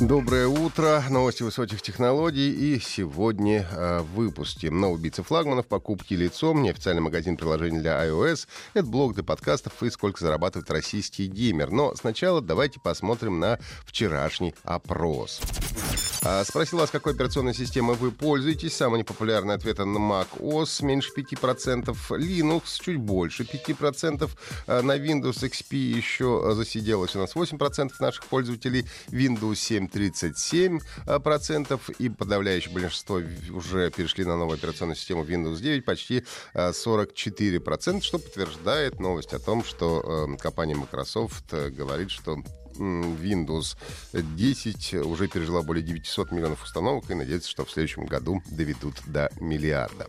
Доброе утро. Новости высоких технологий. И сегодня э, в на убийцы флагманов, покупки лицом, неофициальный магазин приложений для iOS, это блог для подкастов и сколько зарабатывает российский геймер. Но сначала давайте посмотрим на вчерашний опрос. А, спросил вас, какой операционной системой вы пользуетесь. Самый непопулярный ответ на Mac OS меньше 5%, Linux чуть больше 5%, а, на Windows XP еще засиделось у нас 8% наших пользователей, Windows 7 37% и подавляющее большинство уже перешли на новую операционную систему Windows 9, почти 44%, что подтверждает новость о том, что э, компания Microsoft э, говорит, что Windows 10 уже пережила более 900 миллионов установок и надеется, что в следующем году доведут до миллиарда.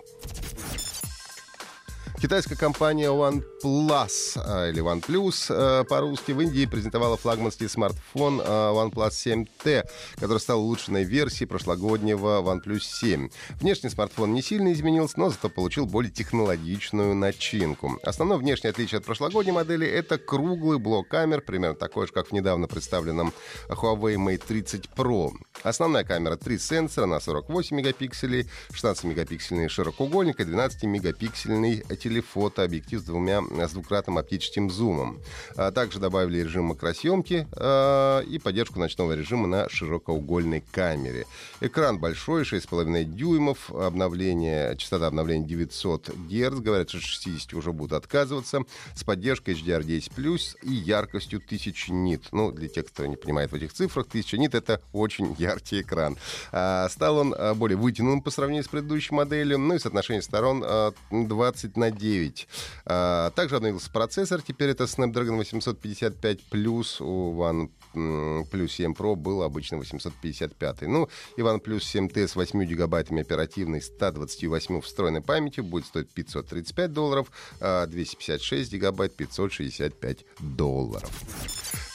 Китайская компания OnePlus а, или OnePlus а, по-русски в Индии презентовала флагманский смартфон а, OnePlus 7T, который стал улучшенной версией прошлогоднего OnePlus 7. Внешний смартфон не сильно изменился, но зато получил более технологичную начинку. Основное внешнее отличие от прошлогодней модели — это круглый блок камер, примерно такой же, как в недавно представленном Huawei Mate 30 Pro. Основная камера — три сенсора на 48 мегапикселей, 16-мегапиксельный широкоугольник и 12-мегапиксельный телефон телефото, объектив с двумя с двукратным оптическим зумом. А также добавили режим макросъемки а, и поддержку ночного режима на широкоугольной камере. Экран большой, 6,5 дюймов, обновление, частота обновления 900 Гц, говорят, что 60 уже будут отказываться, с поддержкой HDR10+, и яркостью 1000 нит. Ну, для тех, кто не понимает в этих цифрах, 1000 нит — это очень яркий экран. А, стал он а, более вытянутым по сравнению с предыдущей моделью, ну и соотношение сторон 20 на 9. А, также обновился процессор. Теперь это Snapdragon 855 Plus у One Plus 7 Pro был обычно 855. Ну, и OnePlus 7T с 8 гигабайтами оперативной, 128 встроенной памятью будет стоить 535 долларов, а 256 гигабайт 565 долларов.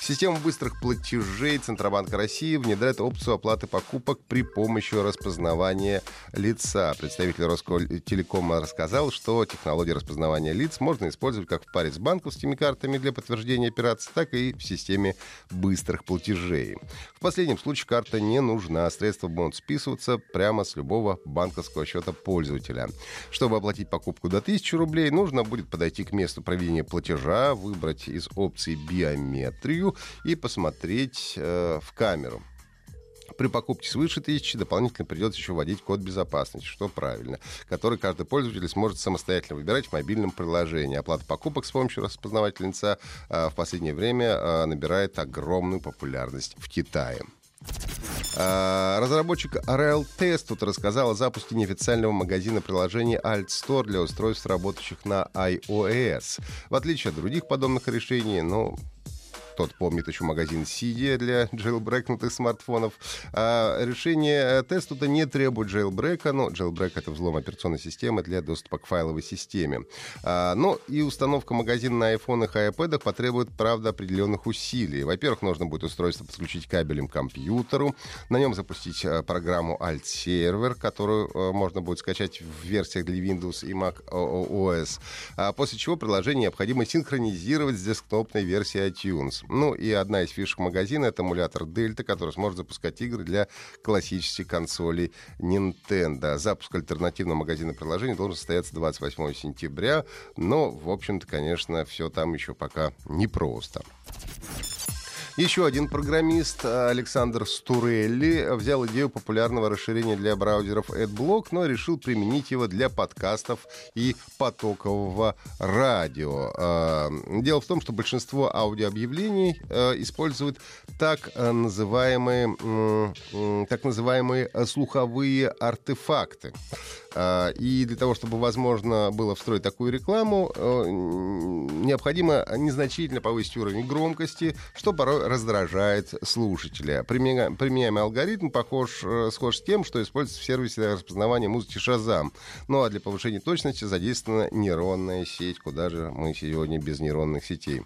Система быстрых платежей Центробанка России внедряет опцию оплаты покупок при помощи распознавания лица. Представитель Роскотелекома рассказал, что технологию распознавания лиц можно использовать как в паре с банковскими картами для подтверждения операций, так и в системе быстрых платежей. В последнем случае карта не нужна, средства будут списываться прямо с любого банковского счета пользователя. Чтобы оплатить покупку до 1000 рублей, нужно будет подойти к месту проведения платежа, выбрать из опций биометрию, и посмотреть э, в камеру. При покупке свыше тысячи дополнительно придется еще вводить код безопасности, что правильно, который каждый пользователь сможет самостоятельно выбирать в мобильном приложении. Оплата покупок с помощью распознавателя лица э, в последнее время э, набирает огромную популярность в Китае. А, разработчик Rail Test тут рассказал о запуске неофициального магазина приложений Alt Store для устройств, работающих на iOS. В отличие от других подобных решений, ну, тот помнит еще магазин Cydia для джейлбрекнутых смартфонов. А решение теста не требует джейлбрека, но джейлбрек — это взлом операционной системы для доступа к файловой системе. А, но и установка магазина на айфонах и iPad потребует, правда, определенных усилий. Во-первых, нужно будет устройство подключить кабелем к компьютеру, на нем запустить а, программу Alt Server, которую а, можно будет скачать в версиях для Windows и Mac OS, а после чего приложение необходимо синхронизировать с десктопной версией iTunes. Ну и одна из фишек магазина — это эмулятор Delta, который сможет запускать игры для классических консолей Nintendo. Запуск альтернативного магазина приложений должен состояться 28 сентября, но, в общем-то, конечно, все там еще пока непросто. Еще один программист, Александр Стурелли, взял идею популярного расширения для браузеров AdBlock, но решил применить его для подкастов и потокового радио. А, дело в том, что большинство аудиообъявлений а, используют так называемые, так называемые слуховые артефакты. И для того, чтобы возможно было встроить такую рекламу, э, необходимо незначительно повысить уровень громкости, что порой раздражает слушателя. Применяемый алгоритм похож, э, схож с тем, что используется в сервисе распознавания музыки Shazam. Ну а для повышения точности задействована нейронная сеть. Куда же мы сегодня без нейронных сетей?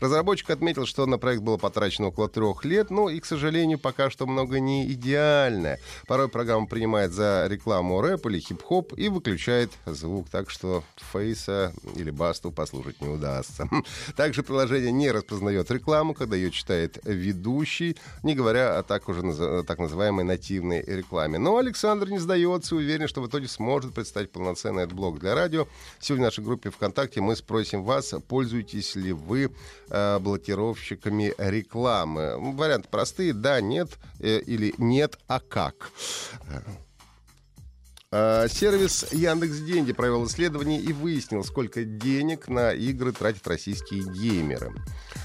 Разработчик отметил, что на проект было потрачено около трех лет, ну и, к сожалению, пока что много не идеальное. Порой программа принимает за рекламу рэп или хип-хоп и выключает звук, так что фейса или басту послушать не удастся. Также приложение не распознает рекламу, когда ее читает ведущий, не говоря о так уже так называемой нативной рекламе. Но Александр не сдается уверен, что в итоге сможет представить полноценный блог для радио. Сегодня в нашей группе ВКонтакте мы спросим вас, пользуетесь ли вы э, блокировщиками рекламы. Варианты простые, да, нет э, или нет, а как. Э, сервис Яндекс Деньги провел исследование и выяснил, сколько денег на игры тратят российские геймеры.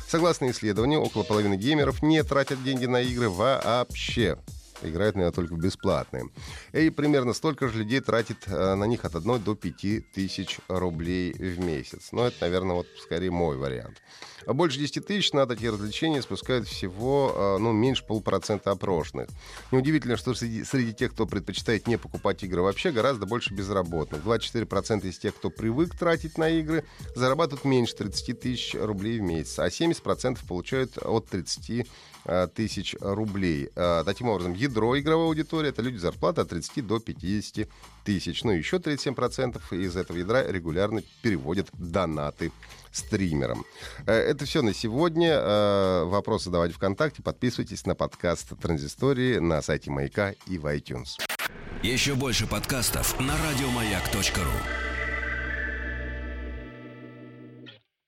Согласно исследованию, около половины геймеров не тратят деньги на игры вообще играют, наверное, только в бесплатные. И примерно столько же людей тратит э, на них от 1 до 5 тысяч рублей в месяц. Но это, наверное, вот скорее мой вариант. А больше 10 тысяч на такие развлечения спускают всего э, ну, меньше полпроцента опрошенных. Неудивительно, что среди, среди тех, кто предпочитает не покупать игры вообще, гораздо больше безработных. 24% из тех, кто привык тратить на игры, зарабатывают меньше 30 тысяч рублей в месяц, а 70% получают от 30 Э, тысяч рублей. Э, таким образом, ядро игровой аудитории — это люди зарплаты от 30 до 50 тысяч. Ну и еще 37% из этого ядра регулярно переводят донаты стримерам. Э, это все на сегодня. Вопросы задавайте ВКонтакте. Подписывайтесь на подкаст Транзистории на сайте Маяка и в iTunes. Еще больше подкастов на радиомаяк.ру